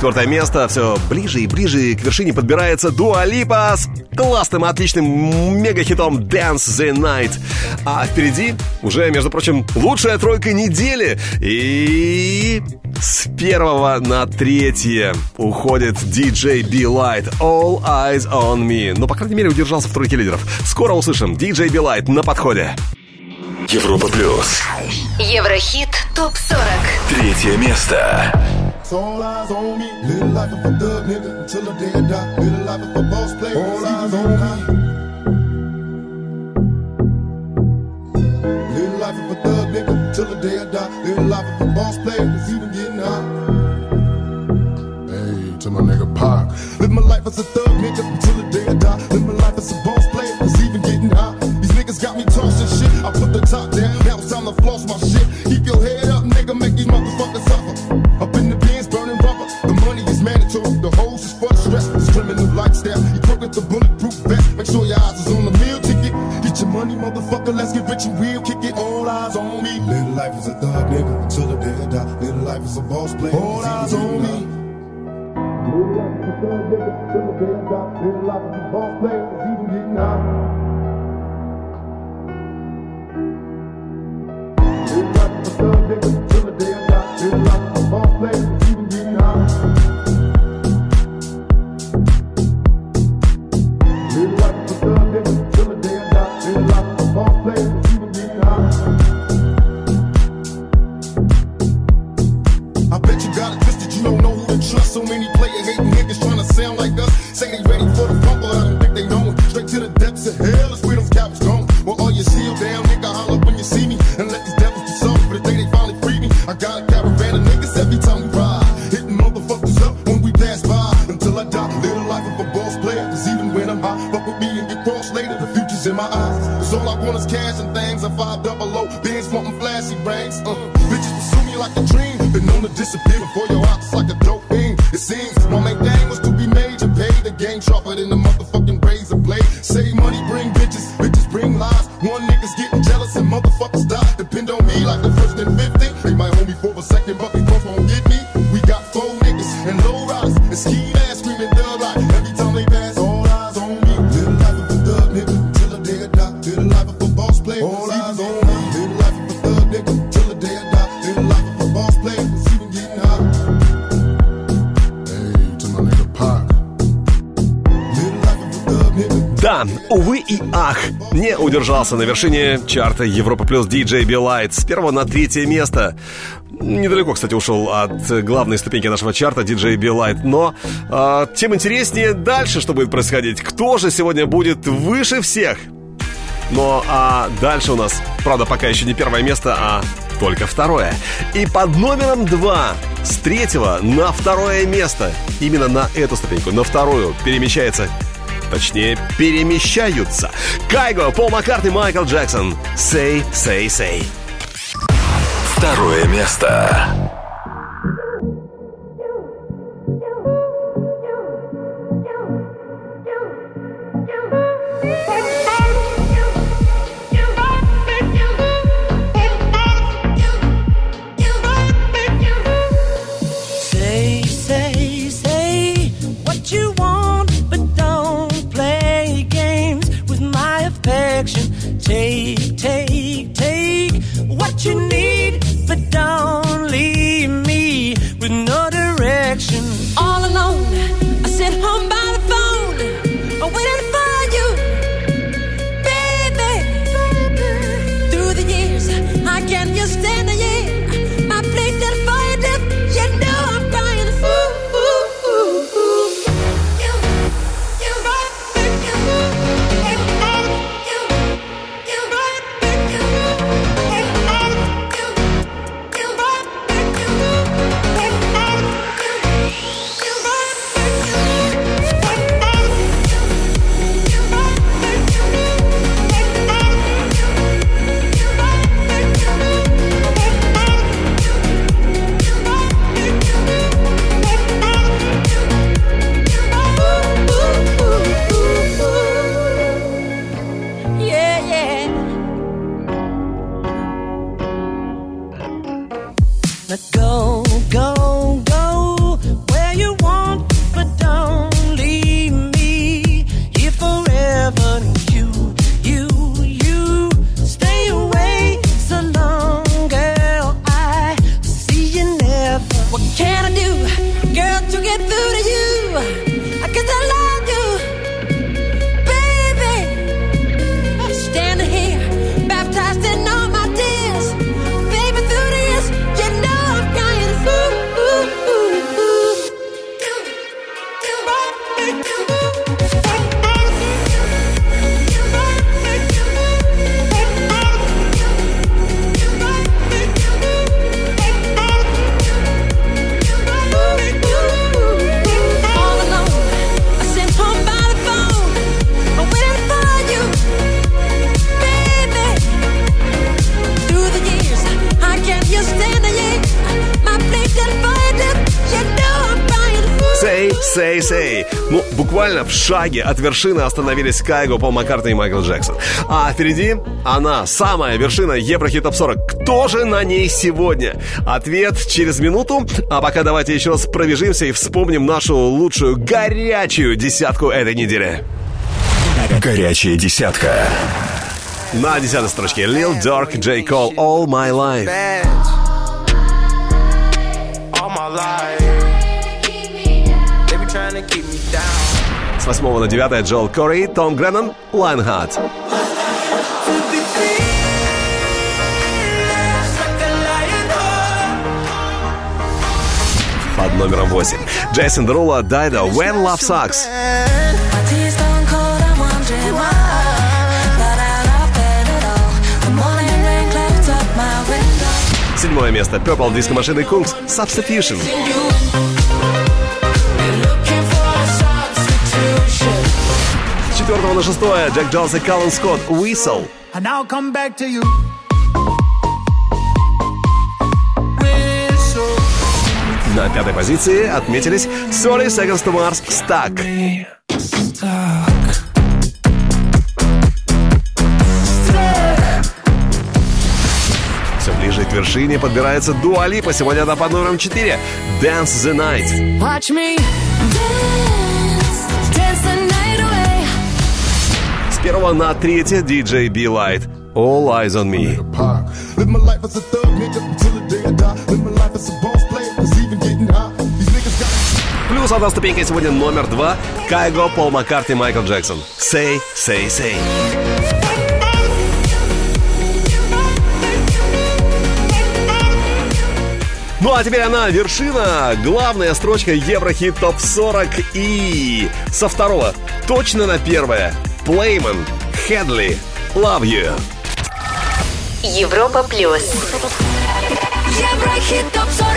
четвертое место. Все ближе и ближе к вершине подбирается Дуа Липа с классным, отличным мегахитом Dance the Night. А впереди уже, между прочим, лучшая тройка недели. И с первого на третье уходит DJ B-Light All Eyes On Me. Но, по крайней мере, удержался в тройке лидеров. Скоро услышим DJ B-Light на подходе. Европа Плюс. Еврохит ТОП-40. Третье место. All eyes on me. Little life of a thug nigga until the day I die. Little life of a boss player. All eyes on me. motherfucker, let's get rich and real, kick it, all eyes on me. Little life is a thug, nigga, till the day I die. Little life is a boss player, all eyes on me. Little life is a thug, nigga, till the day I die. Little life is a boss player, it's even getting high. Little life is a thug, nigga. удержался на вершине чарта Европа плюс DJ Билайт с первого на третье место. Недалеко, кстати, ушел от главной ступеньки нашего чарта DJ Билайт, Но э, тем интереснее дальше, что будет происходить. Кто же сегодня будет выше всех? Ну а дальше у нас, правда, пока еще не первое место, а только второе. И под номером два с третьего на второе место. Именно на эту ступеньку, на вторую, перемещается Точнее, перемещаются. Кайго, Пол Маккартни, Майкл Джексон. Say, say, say. Второе место. шаге от вершины остановились Кайго, Пол Маккартни и Майкл Джексон. А впереди она, самая вершина Еврохит Топ 40. Кто же на ней сегодня? Ответ через минуту. А пока давайте еще раз пробежимся и вспомним нашу лучшую горячую десятку этой недели. Горячая десятка. На десятой строчке Lil Durk, J. Cole, All My Life. с 8 на 9 Джоэл Кори, Том Греннон, Lionheart. Под номером 8. Джейсон Деруло, Дайдо, When Love Sucks. Седьмое место. Purple Disco Machine Kungs Substitution. Substitution. Четвертого на шестое Джек Джонс и Каллен Скотт «Whistle». And I'll come back to you. На пятой позиции отметились 30 Seconds to Mars «Stuck». Все ближе к вершине подбирается Дуа Липа. Сегодня она под номером 4. Dance the Night. Watch me dance, первого на третье DJ Be Light. All Eyes on Me. Плюс одна ступенька сегодня номер два. Кайго, Пол Маккарти, Майкл Джексон. Say, say, say. Ну а теперь она вершина, главная строчка Еврохит ТОП 40 и со второго точно на первое Плейман, Хедли, Love You. Европа плюс. Еврохит топ 40.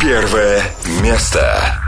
Первое место.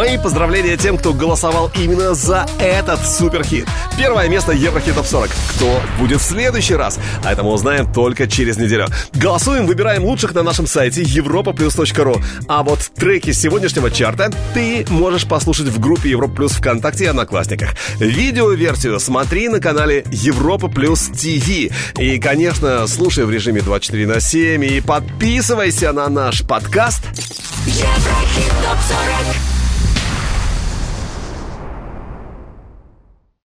Мои поздравления тем, кто голосовал именно за этот суперхит. Первое место Еврохит Топ 40. Кто будет в следующий раз? А это мы узнаем только через неделю. Голосуем, выбираем лучших на нашем сайте europaplus.ru. А вот треки сегодняшнего чарта ты можешь послушать в группе Европа Плюс ВКонтакте и Одноклассниках. Видеоверсию смотри на канале Европа Плюс ТВ. И, конечно, слушай в режиме 24 на 7 и подписывайся на наш подкаст Еврохит топ 40.